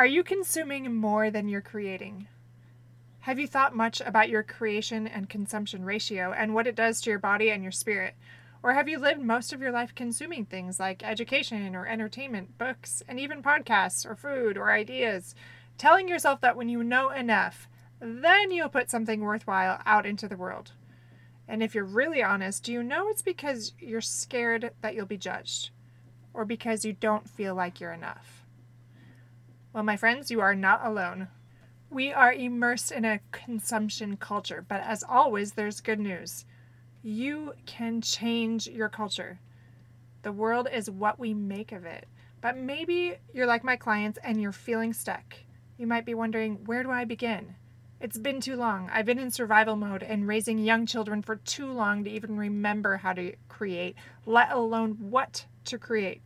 Are you consuming more than you're creating? Have you thought much about your creation and consumption ratio and what it does to your body and your spirit? Or have you lived most of your life consuming things like education or entertainment, books, and even podcasts or food or ideas, telling yourself that when you know enough, then you'll put something worthwhile out into the world? And if you're really honest, do you know it's because you're scared that you'll be judged or because you don't feel like you're enough? Well, my friends, you are not alone. We are immersed in a consumption culture, but as always, there's good news. You can change your culture. The world is what we make of it. But maybe you're like my clients and you're feeling stuck. You might be wondering, where do I begin? It's been too long. I've been in survival mode and raising young children for too long to even remember how to create, let alone what to create.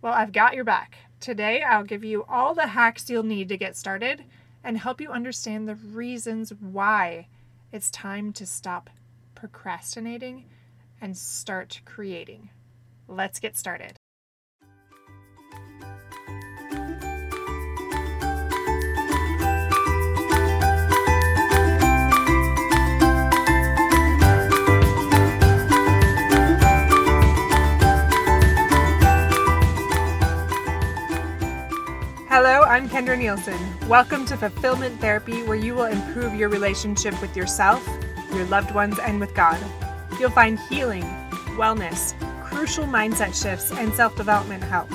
Well, I've got your back. Today, I'll give you all the hacks you'll need to get started and help you understand the reasons why it's time to stop procrastinating and start creating. Let's get started. Hello, I'm Kendra Nielsen. Welcome to Fulfillment Therapy, where you will improve your relationship with yourself your loved ones, and with God. You'll find healing, wellness, crucial mindset shifts, and self development help.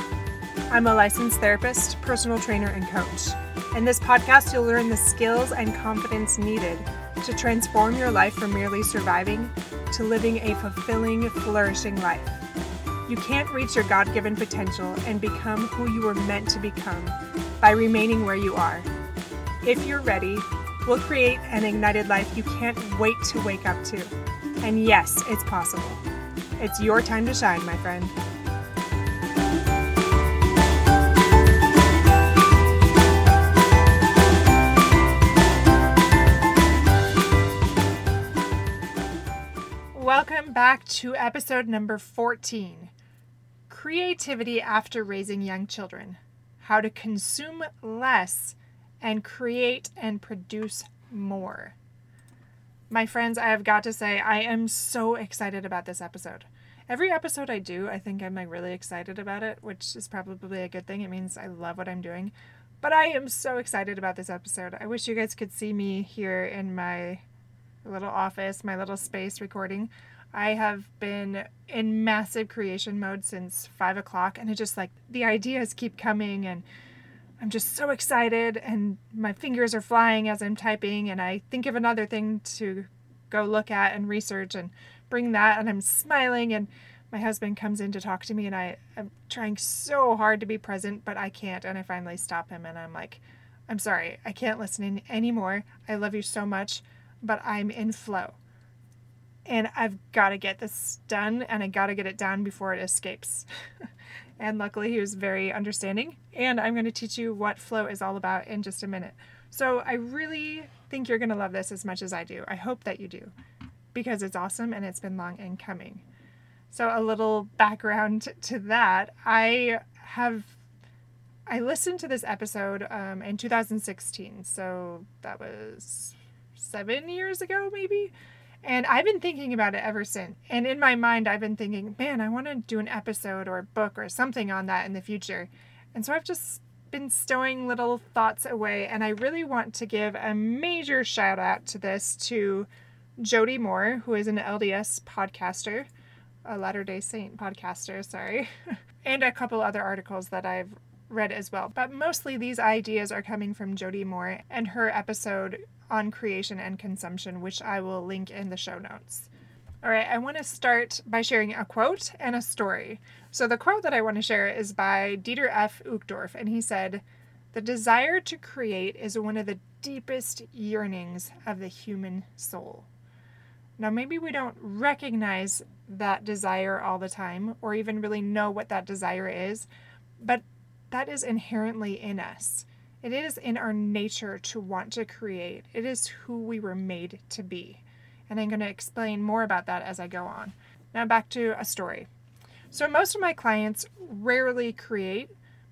I'm a licensed therapist, personal trainer, and coach. In this podcast, you'll learn the skills and confidence needed to transform your life from merely surviving to living a fulfilling, flourishing life. You can't reach your God given potential and become who you were meant to become by remaining where you are. If you're ready, We'll create an ignited life you can't wait to wake up to. And yes, it's possible. It's your time to shine, my friend. Welcome back to episode number 14 Creativity After Raising Young Children How to Consume Less and create and produce more. My friends, I have got to say, I am so excited about this episode. Every episode I do, I think I'm like really excited about it, which is probably a good thing. It means I love what I'm doing. But I am so excited about this episode. I wish you guys could see me here in my little office, my little space recording. I have been in massive creation mode since five o'clock, and it just like the ideas keep coming and I'm just so excited and my fingers are flying as I'm typing and I think of another thing to go look at and research and bring that and I'm smiling and my husband comes in to talk to me and I am trying so hard to be present but I can't and I finally stop him and I'm like I'm sorry I can't listen in anymore. I love you so much but I'm in flow and I've got to get this done and I got to get it done before it escapes And luckily, he was very understanding. And I'm going to teach you what flow is all about in just a minute. So I really think you're going to love this as much as I do. I hope that you do because it's awesome and it's been long in coming. So, a little background to that I have. I listened to this episode um, in 2016, so that was seven years ago, maybe. And I've been thinking about it ever since. And in my mind, I've been thinking, man, I want to do an episode or a book or something on that in the future. And so I've just been stowing little thoughts away. And I really want to give a major shout out to this to Jody Moore, who is an LDS podcaster, a Latter day Saint podcaster, sorry, and a couple other articles that I've read as well. But mostly these ideas are coming from Jody Moore and her episode on creation and consumption, which I will link in the show notes. All right, I want to start by sharing a quote and a story. So, the quote that I want to share is by Dieter F. Uchtdorf, and he said, The desire to create is one of the deepest yearnings of the human soul. Now, maybe we don't recognize that desire all the time or even really know what that desire is, but that is inherently in us. It is in our nature to want to create, it is who we were made to be. And I'm going to explain more about that as I go on. Now, back to a story. So, most of my clients rarely create,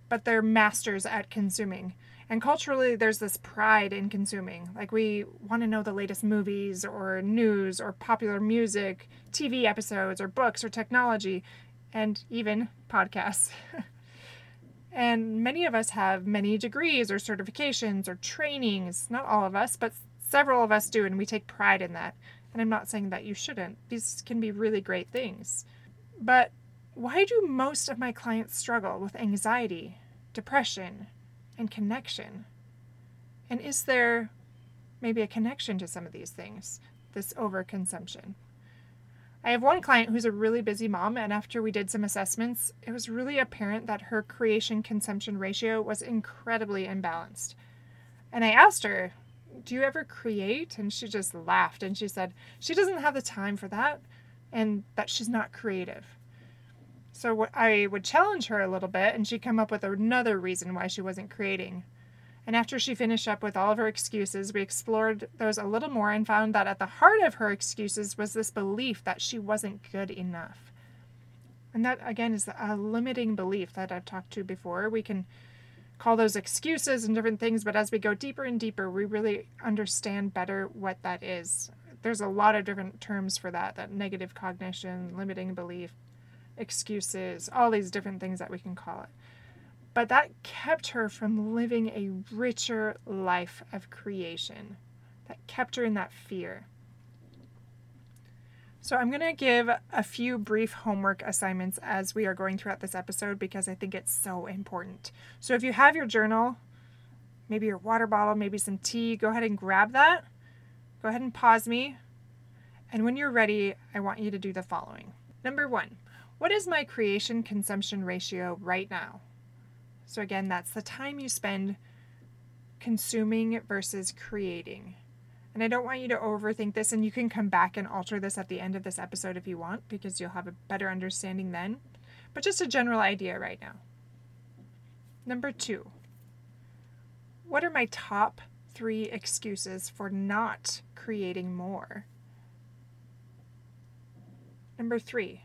but they're masters at consuming. And culturally, there's this pride in consuming. Like, we want to know the latest movies or news or popular music, TV episodes or books or technology, and even podcasts. and many of us have many degrees or certifications or trainings. Not all of us, but several of us do, and we take pride in that. And I'm not saying that you shouldn't, these can be really great things. But why do most of my clients struggle with anxiety, depression, and connection? And is there maybe a connection to some of these things, this overconsumption? I have one client who's a really busy mom, and after we did some assessments, it was really apparent that her creation consumption ratio was incredibly imbalanced. And I asked her, Do you ever create? And she just laughed and she said she doesn't have the time for that and that she's not creative. So I would challenge her a little bit, and she'd come up with another reason why she wasn't creating. And after she finished up with all of her excuses, we explored those a little more and found that at the heart of her excuses was this belief that she wasn't good enough. And that, again, is a limiting belief that I've talked to before. We can call those excuses and different things, but as we go deeper and deeper, we really understand better what that is. There's a lot of different terms for that that negative cognition, limiting belief, excuses, all these different things that we can call it. But that kept her from living a richer life of creation. That kept her in that fear. So, I'm going to give a few brief homework assignments as we are going throughout this episode because I think it's so important. So, if you have your journal, maybe your water bottle, maybe some tea, go ahead and grab that. Go ahead and pause me. And when you're ready, I want you to do the following. Number one, what is my creation consumption ratio right now? So, again, that's the time you spend consuming versus creating. And I don't want you to overthink this, and you can come back and alter this at the end of this episode if you want, because you'll have a better understanding then. But just a general idea right now. Number two, what are my top three excuses for not creating more? Number three,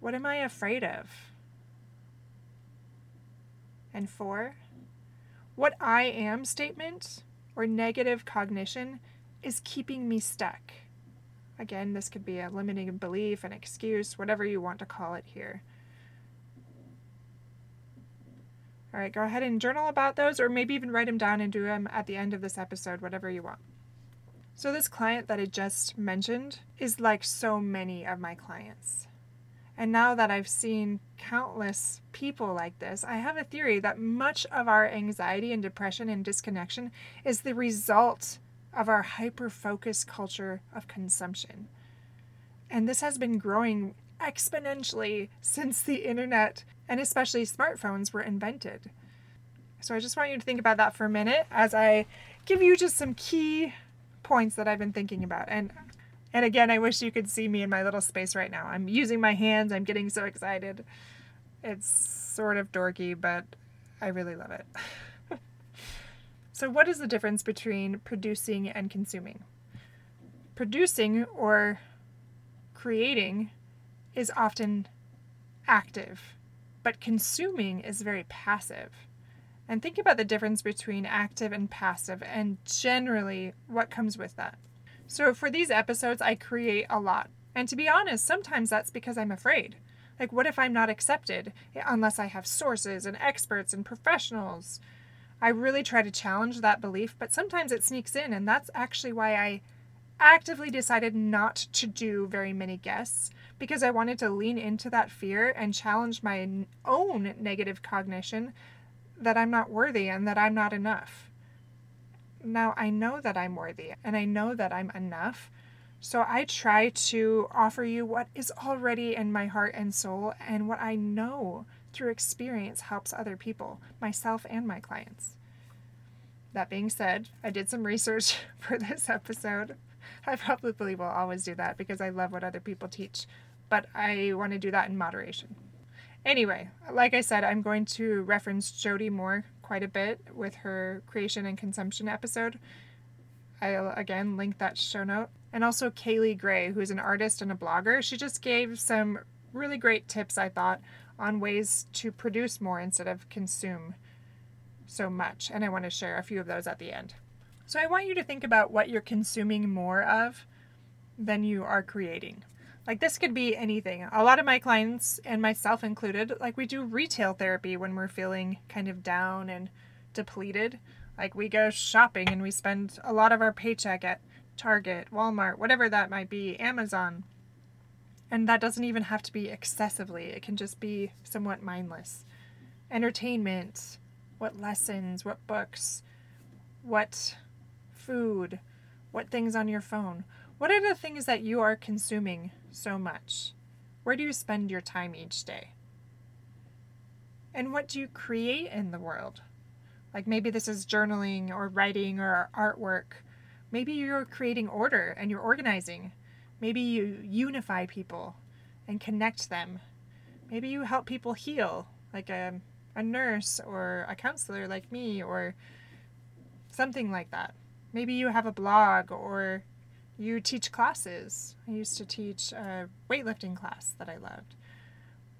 what am I afraid of? And four, what I am statement or negative cognition is keeping me stuck. Again, this could be a limiting belief, an excuse, whatever you want to call it here. All right, go ahead and journal about those, or maybe even write them down and do them at the end of this episode, whatever you want. So, this client that I just mentioned is like so many of my clients. And now that I've seen countless people like this, I have a theory that much of our anxiety and depression and disconnection is the result of our hyper focused culture of consumption. And this has been growing exponentially since the internet and especially smartphones were invented. So I just want you to think about that for a minute as I give you just some key points that I've been thinking about. And and again, I wish you could see me in my little space right now. I'm using my hands, I'm getting so excited. It's sort of dorky, but I really love it. so, what is the difference between producing and consuming? Producing or creating is often active, but consuming is very passive. And think about the difference between active and passive and generally what comes with that. So for these episodes, I create a lot. And to be honest, sometimes that's because I'm afraid. Like, what if I'm not accepted eh, unless I have sources and experts and professionals? I really try to challenge that belief, but sometimes it sneaks in, and that's actually why I actively decided not to do very many guests because I wanted to lean into that fear and challenge my own negative cognition that I'm not worthy and that I'm not enough. Now I know that I'm worthy and I know that I'm enough. So I try to offer you what is already in my heart and soul and what I know through experience helps other people, myself and my clients. That being said, I did some research for this episode. I probably will always do that because I love what other people teach, but I want to do that in moderation. Anyway, like I said, I'm going to reference Jody Moore quite a bit with her creation and consumption episode. I'll again link that show note. And also Kaylee Gray, who's an artist and a blogger. She just gave some really great tips, I thought, on ways to produce more instead of consume so much. And I want to share a few of those at the end. So I want you to think about what you're consuming more of than you are creating. Like this could be anything. A lot of my clients and myself included, like we do retail therapy when we're feeling kind of down and depleted. Like we go shopping and we spend a lot of our paycheck at Target, Walmart, whatever that might be, Amazon. And that doesn't even have to be excessively, it can just be somewhat mindless. Entertainment, what lessons, what books, what food, what things on your phone. What are the things that you are consuming so much? Where do you spend your time each day? And what do you create in the world? Like maybe this is journaling or writing or artwork. Maybe you're creating order and you're organizing. Maybe you unify people and connect them. Maybe you help people heal, like a, a nurse or a counselor like me, or something like that. Maybe you have a blog or you teach classes. I used to teach a weightlifting class that I loved.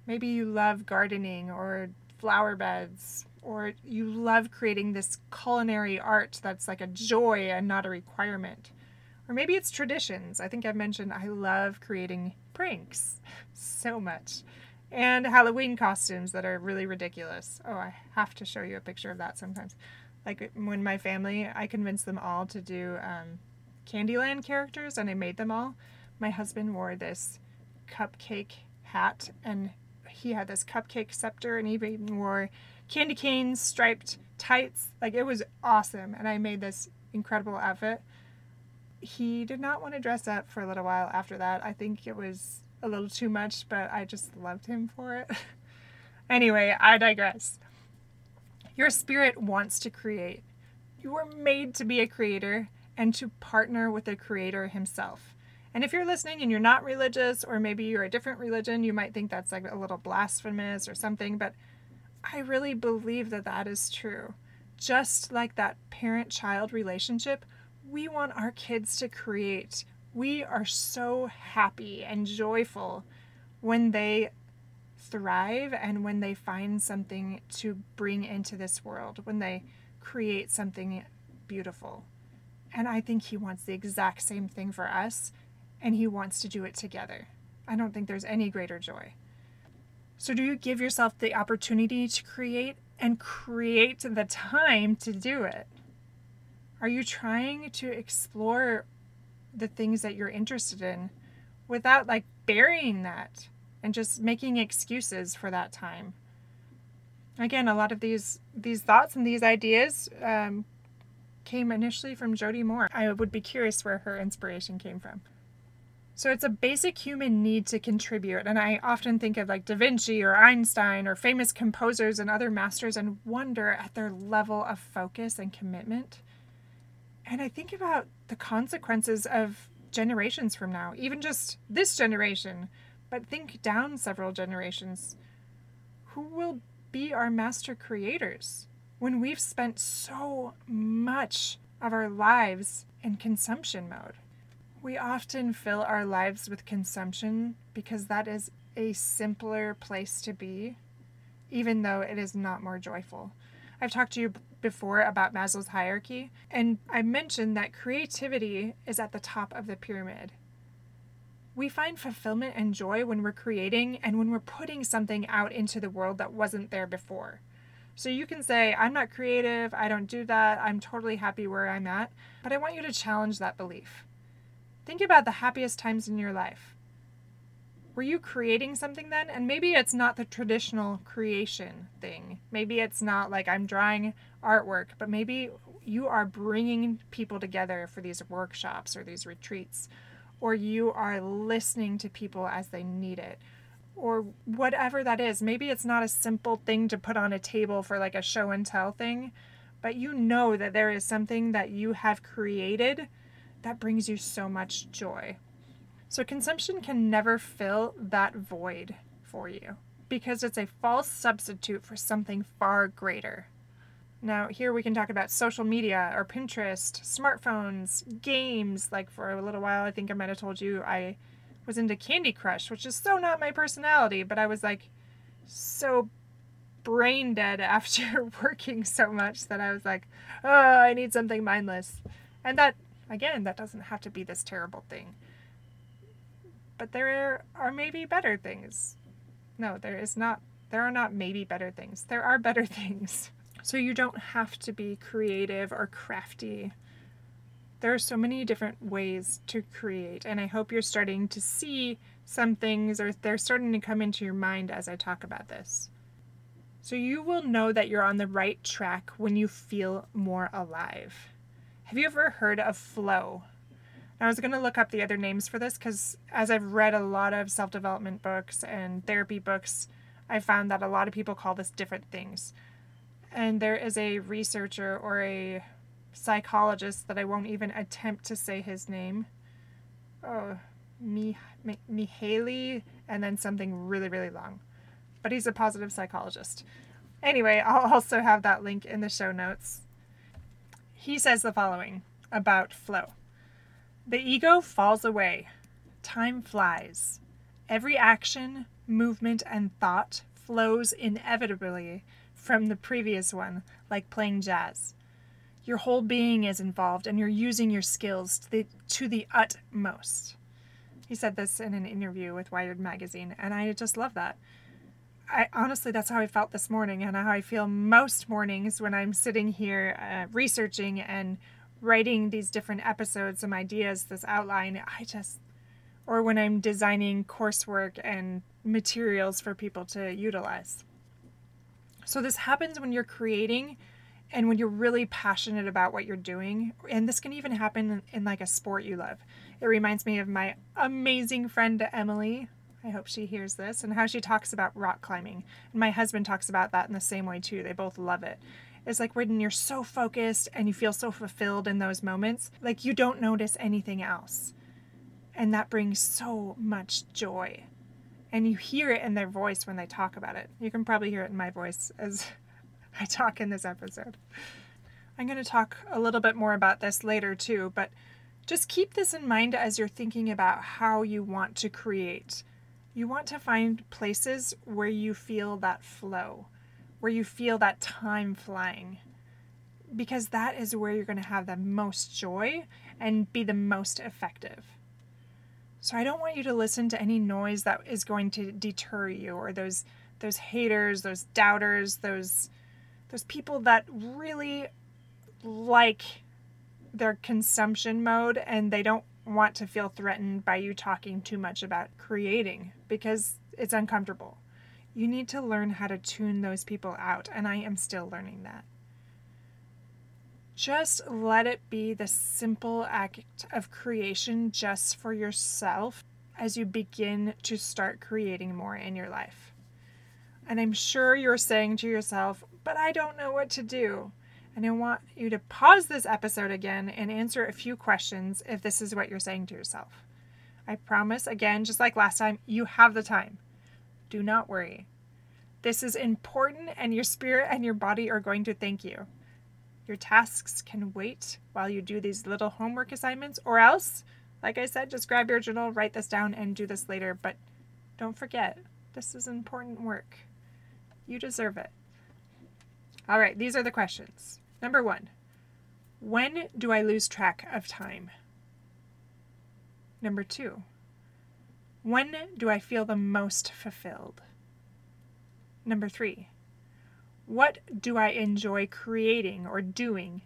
Maybe you love gardening or flower beds, or you love creating this culinary art that's like a joy and not a requirement. Or maybe it's traditions. I think I've mentioned I love creating pranks so much. And Halloween costumes that are really ridiculous. Oh, I have to show you a picture of that sometimes. Like when my family, I convinced them all to do um, Candyland characters and I made them all. My husband wore this cupcake hat and he had this cupcake scepter and he even wore candy canes, striped tights. Like it was awesome. And I made this incredible outfit. He did not want to dress up for a little while after that. I think it was a little too much, but I just loved him for it. anyway, I digress. Your spirit wants to create. You were made to be a creator and to partner with the creator himself. And if you're listening and you're not religious, or maybe you're a different religion, you might think that's like a little blasphemous or something, but I really believe that that is true. Just like that parent child relationship, we want our kids to create. We are so happy and joyful when they thrive and when they find something to bring into this world, when they create something beautiful. And I think he wants the exact same thing for us and He wants to do it together. I don't think there's any greater joy. So, do you give yourself the opportunity to create and create the time to do it? Are you trying to explore the things that you're interested in without like burying that and just making excuses for that time? Again, a lot of these these thoughts and these ideas um, came initially from Jody Moore. I would be curious where her inspiration came from. So it's a basic human need to contribute. And I often think of like Da Vinci or Einstein or famous composers and other masters and wonder at their level of focus and commitment. And I think about the consequences of generations from now, even just this generation, but think down several generations. Who will be our master creators when we've spent so much of our lives in consumption mode? We often fill our lives with consumption because that is a simpler place to be, even though it is not more joyful. I've talked to you before about Maslow's hierarchy, and I mentioned that creativity is at the top of the pyramid. We find fulfillment and joy when we're creating and when we're putting something out into the world that wasn't there before. So you can say, I'm not creative, I don't do that, I'm totally happy where I'm at, but I want you to challenge that belief. Think about the happiest times in your life. Were you creating something then? And maybe it's not the traditional creation thing. Maybe it's not like I'm drawing artwork, but maybe you are bringing people together for these workshops or these retreats, or you are listening to people as they need it, or whatever that is. Maybe it's not a simple thing to put on a table for like a show and tell thing, but you know that there is something that you have created that brings you so much joy. So, consumption can never fill that void for you because it's a false substitute for something far greater. Now, here we can talk about social media or Pinterest, smartphones, games. Like for a little while, I think I might have told you I was into Candy Crush, which is so not my personality, but I was like, so brain dead after working so much that I was like, oh, I need something mindless. And that, again, that doesn't have to be this terrible thing. But there are maybe better things. No, there is not. There are not maybe better things. There are better things. So you don't have to be creative or crafty. There are so many different ways to create, and I hope you're starting to see some things or they're starting to come into your mind as I talk about this. So you will know that you're on the right track when you feel more alive. Have you ever heard of flow? I was going to look up the other names for this because as I've read a lot of self development books and therapy books, I found that a lot of people call this different things. And there is a researcher or a psychologist that I won't even attempt to say his name. Oh, Mi- Mi- Mihaly, and then something really, really long. But he's a positive psychologist. Anyway, I'll also have that link in the show notes. He says the following about flow The ego falls away, time flies. Every action, movement, and thought flows inevitably from the previous one, like playing jazz. Your whole being is involved and you're using your skills to the, to the utmost. He said this in an interview with Wired Magazine, and I just love that. I honestly, that's how I felt this morning, and how I feel most mornings when I'm sitting here uh, researching and writing these different episodes, some ideas, this outline. I just, or when I'm designing coursework and materials for people to utilize. So, this happens when you're creating and when you're really passionate about what you're doing. And this can even happen in, in like a sport you love. It reminds me of my amazing friend Emily. I hope she hears this and how she talks about rock climbing. And my husband talks about that in the same way too. They both love it. It's like when you're so focused and you feel so fulfilled in those moments, like you don't notice anything else. And that brings so much joy and you hear it in their voice when they talk about it. You can probably hear it in my voice as I talk in this episode. I'm going to talk a little bit more about this later too, but just keep this in mind as you're thinking about how you want to create. You want to find places where you feel that flow, where you feel that time flying, because that is where you're going to have the most joy and be the most effective. So I don't want you to listen to any noise that is going to deter you or those those haters, those doubters, those those people that really like their consumption mode and they don't want to feel threatened by you talking too much about creating because it's uncomfortable. You need to learn how to tune those people out, and I am still learning that. Just let it be the simple act of creation just for yourself as you begin to start creating more in your life. And I'm sure you're saying to yourself, but I don't know what to do. And I want you to pause this episode again and answer a few questions if this is what you're saying to yourself. I promise, again, just like last time, you have the time. Do not worry. This is important, and your spirit and your body are going to thank you. Your tasks can wait while you do these little homework assignments, or else, like I said, just grab your journal, write this down, and do this later. But don't forget, this is important work. You deserve it. All right, these are the questions. Number one When do I lose track of time? Number two When do I feel the most fulfilled? Number three what do I enjoy creating or doing,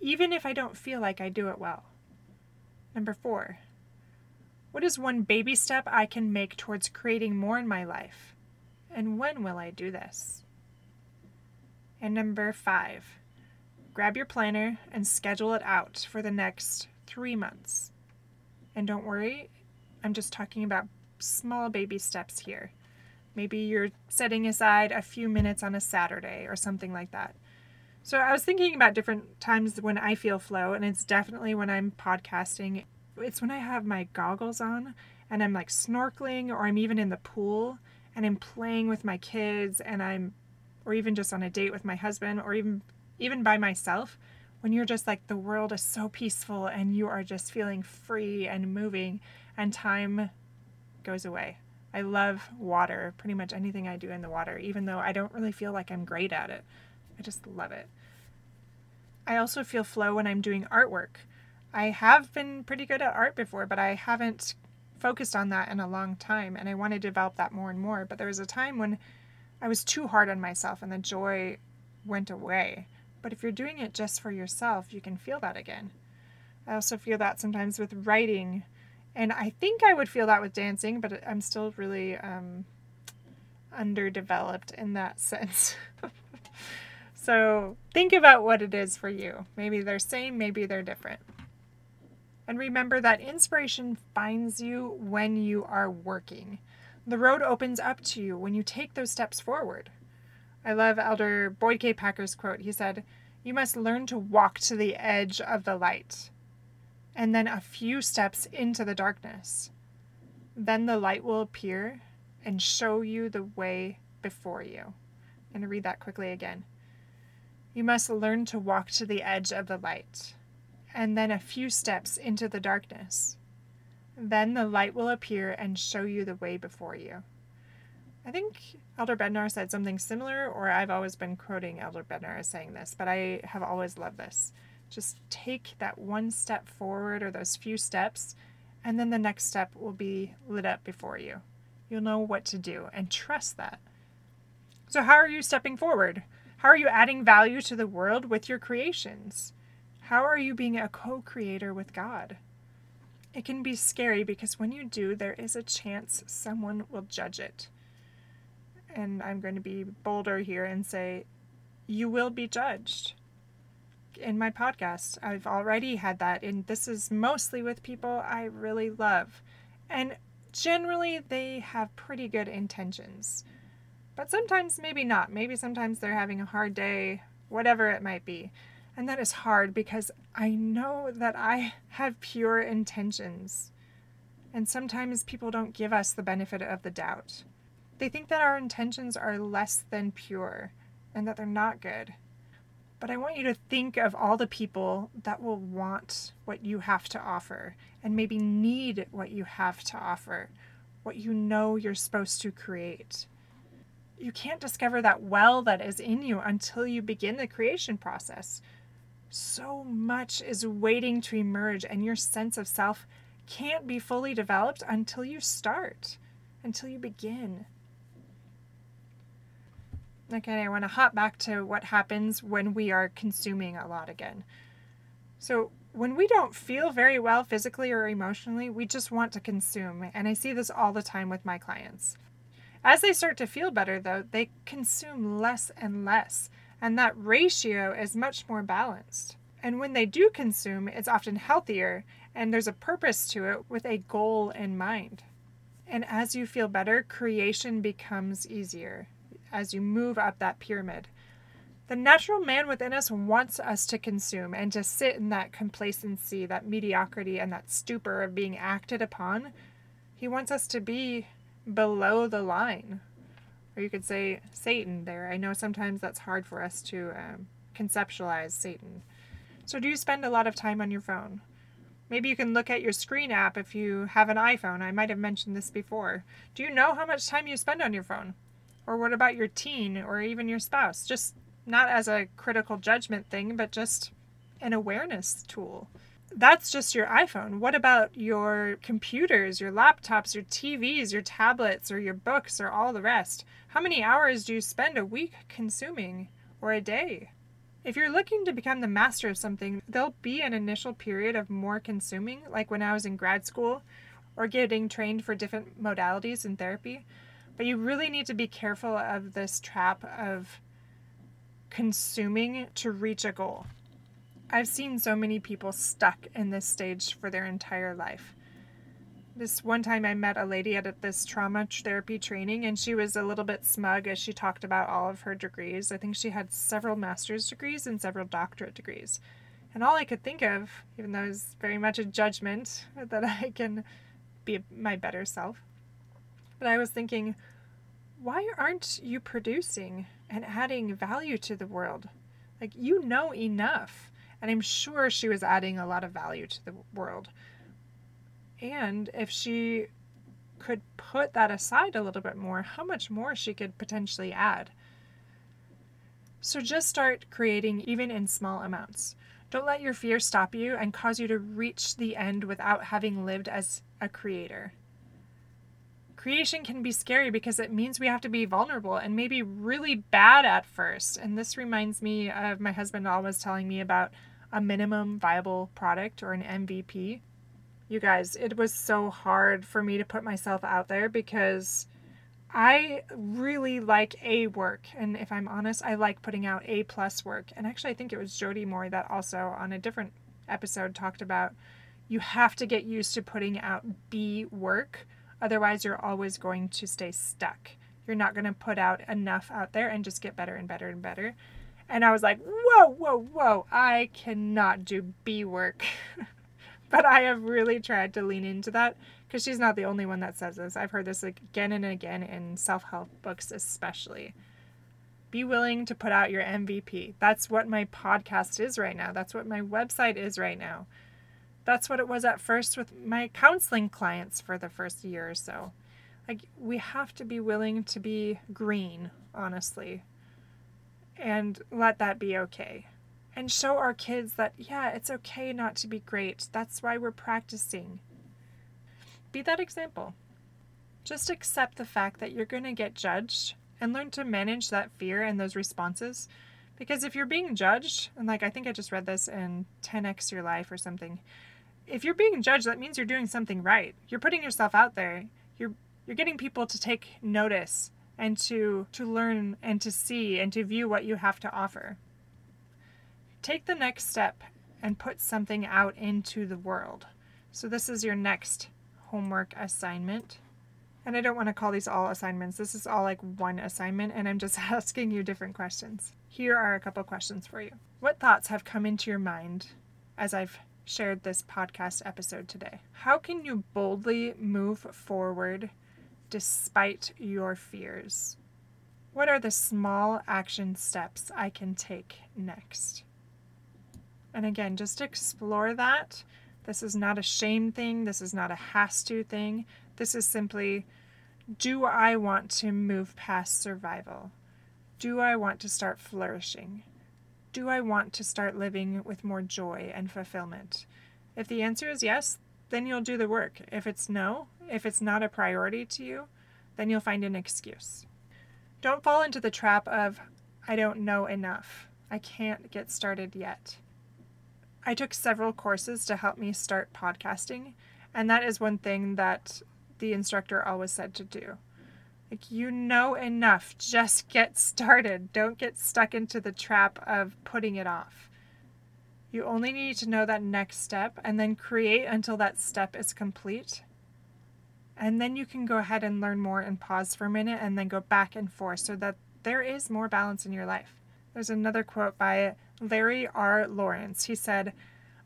even if I don't feel like I do it well? Number four, what is one baby step I can make towards creating more in my life? And when will I do this? And number five, grab your planner and schedule it out for the next three months. And don't worry, I'm just talking about small baby steps here. Maybe you're setting aside a few minutes on a Saturday or something like that. So I was thinking about different times when I feel flow, and it's definitely when I'm podcasting. It's when I have my goggles on and I'm like snorkeling, or I'm even in the pool and I'm playing with my kids, and I'm, or even just on a date with my husband, or even even by myself. When you're just like the world is so peaceful and you are just feeling free and moving, and time goes away I love water, pretty much anything I do in the water, even though I don't really feel like I'm great at it. I just love it. I also feel flow when I'm doing artwork. I have been pretty good at art before, but I haven't focused on that in a long time, and I want to develop that more and more. But there was a time when I was too hard on myself and the joy went away. But if you're doing it just for yourself, you can feel that again. I also feel that sometimes with writing and I think I would feel that with dancing, but I'm still really um, underdeveloped in that sense. so think about what it is for you. Maybe they're same, maybe they're different. And remember that inspiration finds you when you are working. The road opens up to you when you take those steps forward. I love Elder Boyd K. Packer's quote. He said, You must learn to walk to the edge of the light and then a few steps into the darkness. Then the light will appear and show you the way before you. I'm going to read that quickly again. You must learn to walk to the edge of the light, and then a few steps into the darkness. Then the light will appear and show you the way before you. I think Elder Bednar said something similar, or I've always been quoting Elder Bednar as saying this, but I have always loved this. Just take that one step forward or those few steps, and then the next step will be lit up before you. You'll know what to do and trust that. So, how are you stepping forward? How are you adding value to the world with your creations? How are you being a co creator with God? It can be scary because when you do, there is a chance someone will judge it. And I'm going to be bolder here and say, you will be judged in my podcast. I've already had that, and this is mostly with people I really love. And generally, they have pretty good intentions. But sometimes, maybe not. Maybe sometimes they're having a hard day, whatever it might be. And that is hard because I know that I have pure intentions. And sometimes people don't give us the benefit of the doubt. They think that our intentions are less than pure and that they're not good. But I want you to think of all the people that will want what you have to offer and maybe need what you have to offer, what you know you're supposed to create. You can't discover that well that is in you until you begin the creation process. So much is waiting to emerge, and your sense of self can't be fully developed until you start, until you begin. Okay, I want to hop back to what happens when we are consuming a lot again. So, when we don't feel very well physically or emotionally, we just want to consume. And I see this all the time with my clients. As they start to feel better, though, they consume less and less. And that ratio is much more balanced. And when they do consume, it's often healthier and there's a purpose to it with a goal in mind. And as you feel better, creation becomes easier as you move up that pyramid. The natural man within us wants us to consume and to sit in that complacency, that mediocrity, and that stupor of being acted upon. He wants us to be below the line. Or you could say Satan there. I know sometimes that's hard for us to um, conceptualize Satan. So, do you spend a lot of time on your phone? Maybe you can look at your screen app if you have an iPhone. I might have mentioned this before. Do you know how much time you spend on your phone? Or what about your teen or even your spouse? Just not as a critical judgment thing, but just an awareness tool. That's just your iPhone. What about your computers, your laptops, your TVs, your tablets, or your books, or all the rest? How many hours do you spend a week consuming or a day? If you're looking to become the master of something, there'll be an initial period of more consuming, like when I was in grad school or getting trained for different modalities in therapy. But you really need to be careful of this trap of consuming to reach a goal. I've seen so many people stuck in this stage for their entire life. This one time I met a lady at this trauma therapy training, and she was a little bit smug as she talked about all of her degrees. I think she had several master's degrees and several doctorate degrees. And all I could think of, even though it was very much a judgment that I can be my better self, but I was thinking, why aren't you producing and adding value to the world? Like, you know enough. And I'm sure she was adding a lot of value to the world. And if she could put that aside a little bit more, how much more she could potentially add. So just start creating even in small amounts. Don't let your fear stop you and cause you to reach the end without having lived as a creator. Creation can be scary because it means we have to be vulnerable and maybe really bad at first. And this reminds me of my husband always telling me about a minimum viable product or an MVP. You guys, it was so hard for me to put myself out there because I really like A work, and if I'm honest, I like putting out A plus work. And actually, I think it was Jody Moore that also on a different episode talked about you have to get used to putting out B work, otherwise, you're always going to stay stuck. You're not going to put out enough out there and just get better and better and better. And I was like, whoa, whoa, whoa, I cannot do B work. but I have really tried to lean into that because she's not the only one that says this. I've heard this again and again in self help books, especially. Be willing to put out your MVP. That's what my podcast is right now. That's what my website is right now. That's what it was at first with my counseling clients for the first year or so. Like, we have to be willing to be green, honestly, and let that be okay. And show our kids that, yeah, it's okay not to be great. That's why we're practicing be that example. Just accept the fact that you're going to get judged and learn to manage that fear and those responses. Because if you're being judged, and like I think I just read this in 10x Your Life or something, if you're being judged, that means you're doing something right. You're putting yourself out there. You're you're getting people to take notice and to to learn and to see and to view what you have to offer. Take the next step and put something out into the world. So this is your next homework assignment. And I don't want to call these all assignments. This is all like one assignment, and I'm just asking you different questions. Here are a couple questions for you. What thoughts have come into your mind as I've shared this podcast episode today? How can you boldly move forward despite your fears? What are the small action steps I can take next? And again, just explore that this is not a shame thing. This is not a has to thing. This is simply do I want to move past survival? Do I want to start flourishing? Do I want to start living with more joy and fulfillment? If the answer is yes, then you'll do the work. If it's no, if it's not a priority to you, then you'll find an excuse. Don't fall into the trap of, I don't know enough. I can't get started yet. I took several courses to help me start podcasting, and that is one thing that the instructor always said to do. Like, you know enough, just get started. Don't get stuck into the trap of putting it off. You only need to know that next step and then create until that step is complete. And then you can go ahead and learn more and pause for a minute and then go back and forth so that there is more balance in your life. There's another quote by Larry R. Lawrence. He said,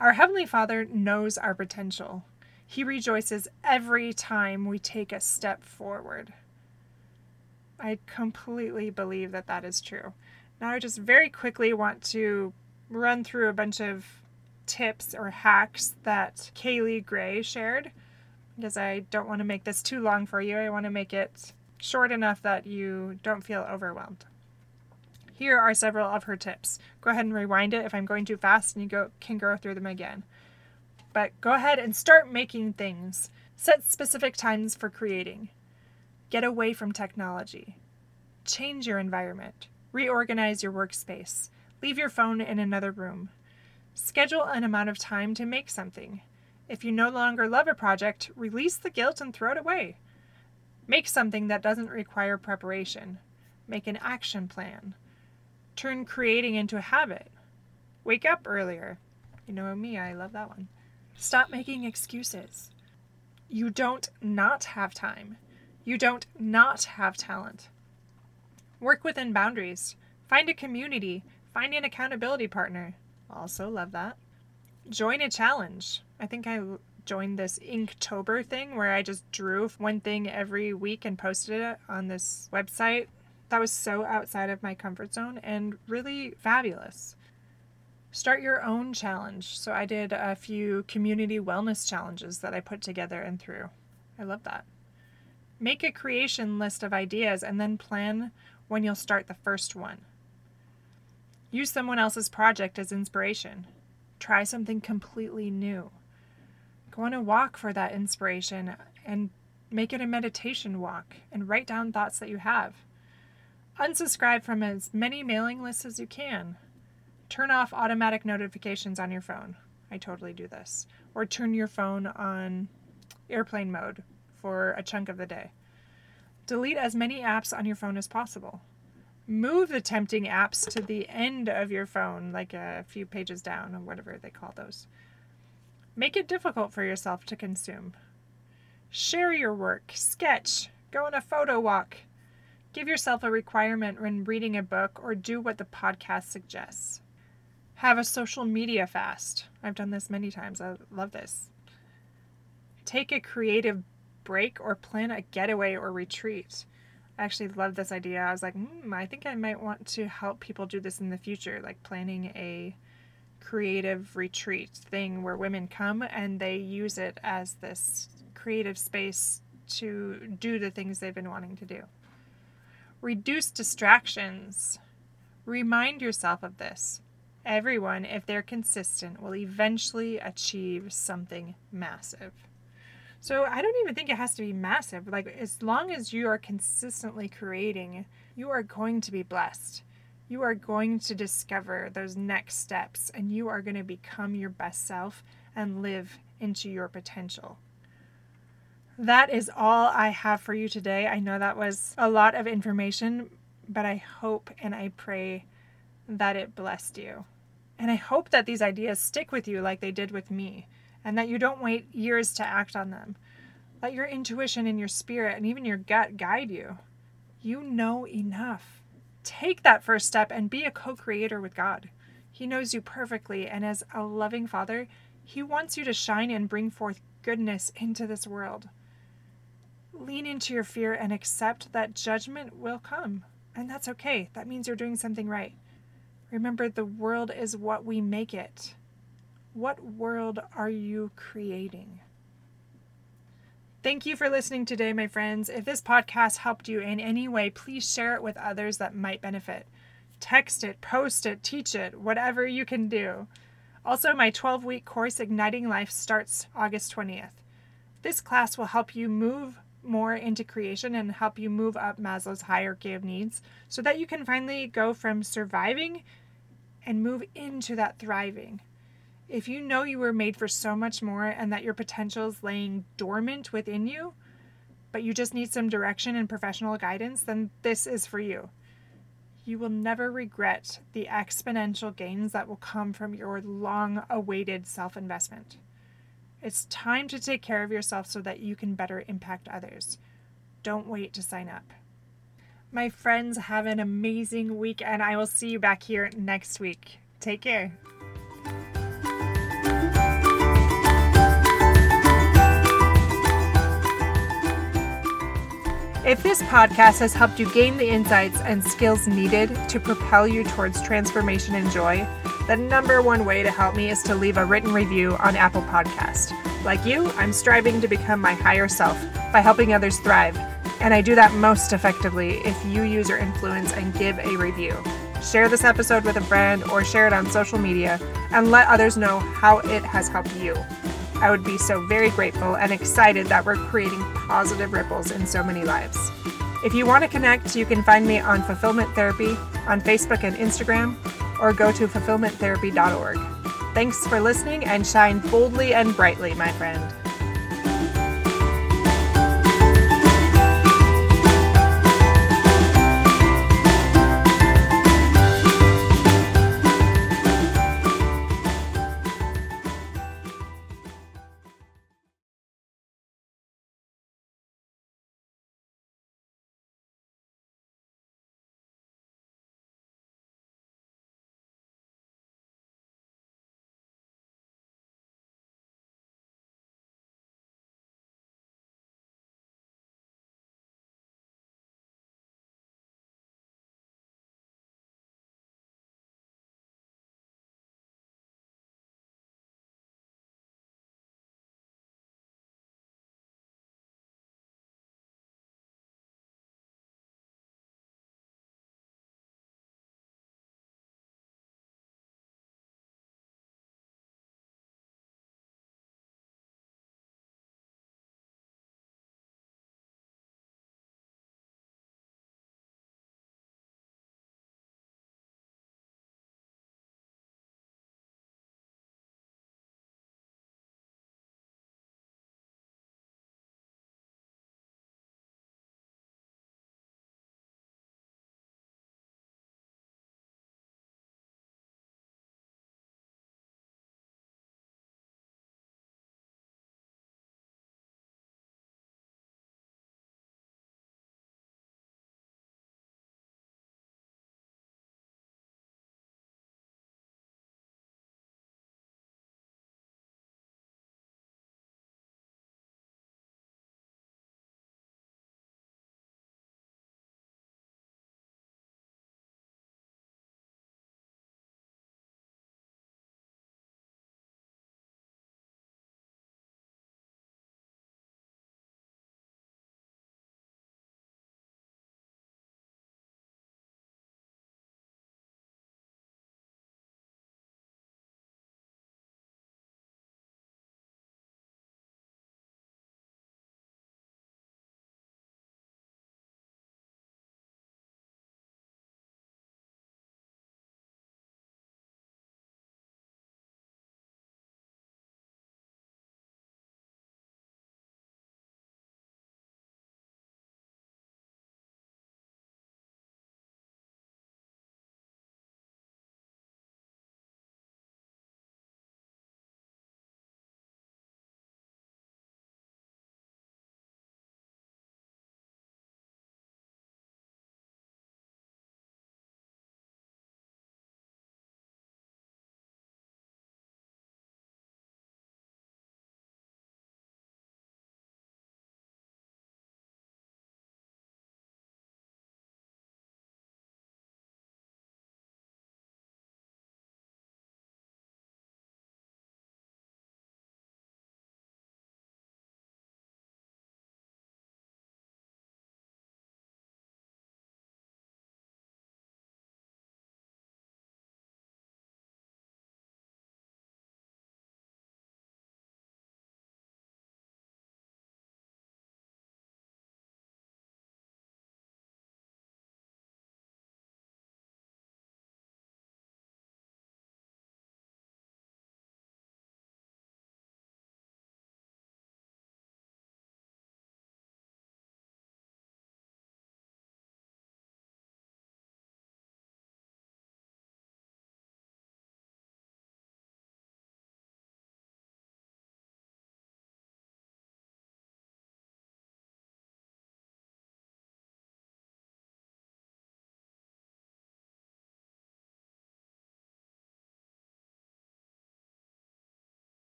Our Heavenly Father knows our potential. He rejoices every time we take a step forward. I completely believe that that is true. Now, I just very quickly want to run through a bunch of tips or hacks that Kaylee Gray shared because I don't want to make this too long for you. I want to make it short enough that you don't feel overwhelmed. Here are several of her tips. Go ahead and rewind it if I'm going too fast and you go, can go through them again. But go ahead and start making things. Set specific times for creating. Get away from technology. Change your environment. Reorganize your workspace. Leave your phone in another room. Schedule an amount of time to make something. If you no longer love a project, release the guilt and throw it away. Make something that doesn't require preparation. Make an action plan. Turn creating into a habit. Wake up earlier. You know me, I love that one. Stop making excuses. You don't not have time. You don't not have talent. Work within boundaries. Find a community. Find an accountability partner. Also love that. Join a challenge. I think I joined this Inktober thing where I just drew one thing every week and posted it on this website that was so outside of my comfort zone and really fabulous. Start your own challenge. So I did a few community wellness challenges that I put together and through. I love that. Make a creation list of ideas and then plan when you'll start the first one. Use someone else's project as inspiration. Try something completely new. Go on a walk for that inspiration and make it a meditation walk and write down thoughts that you have. Unsubscribe from as many mailing lists as you can. Turn off automatic notifications on your phone. I totally do this. Or turn your phone on airplane mode for a chunk of the day. Delete as many apps on your phone as possible. Move the tempting apps to the end of your phone, like a few pages down, or whatever they call those. Make it difficult for yourself to consume. Share your work, sketch, go on a photo walk. Give yourself a requirement when reading a book or do what the podcast suggests. Have a social media fast. I've done this many times. I love this. Take a creative break or plan a getaway or retreat. I actually love this idea. I was like, hmm, I think I might want to help people do this in the future, like planning a creative retreat thing where women come and they use it as this creative space to do the things they've been wanting to do. Reduce distractions. Remind yourself of this. Everyone, if they're consistent, will eventually achieve something massive. So I don't even think it has to be massive. Like, as long as you are consistently creating, you are going to be blessed. You are going to discover those next steps and you are going to become your best self and live into your potential. That is all I have for you today. I know that was a lot of information, but I hope and I pray that it blessed you. And I hope that these ideas stick with you like they did with me and that you don't wait years to act on them. Let your intuition and your spirit and even your gut guide you. You know enough. Take that first step and be a co creator with God. He knows you perfectly, and as a loving Father, He wants you to shine and bring forth goodness into this world. Lean into your fear and accept that judgment will come. And that's okay. That means you're doing something right. Remember, the world is what we make it. What world are you creating? Thank you for listening today, my friends. If this podcast helped you in any way, please share it with others that might benefit. Text it, post it, teach it, whatever you can do. Also, my 12 week course, Igniting Life, starts August 20th. This class will help you move more into creation and help you move up Maslow's hierarchy of needs so that you can finally go from surviving and move into that thriving. If you know you were made for so much more and that your potential is laying dormant within you, but you just need some direction and professional guidance, then this is for you. You will never regret the exponential gains that will come from your long awaited self investment. It's time to take care of yourself so that you can better impact others. Don't wait to sign up. My friends, have an amazing week, and I will see you back here next week. Take care. If this podcast has helped you gain the insights and skills needed to propel you towards transformation and joy, the number one way to help me is to leave a written review on Apple Podcast. Like you, I'm striving to become my higher self by helping others thrive, and I do that most effectively if you use your influence and give a review. Share this episode with a friend or share it on social media and let others know how it has helped you. I would be so very grateful and excited that we're creating positive ripples in so many lives. If you want to connect, you can find me on Fulfillment Therapy on Facebook and Instagram, or go to fulfillmenttherapy.org. Thanks for listening and shine boldly and brightly, my friend.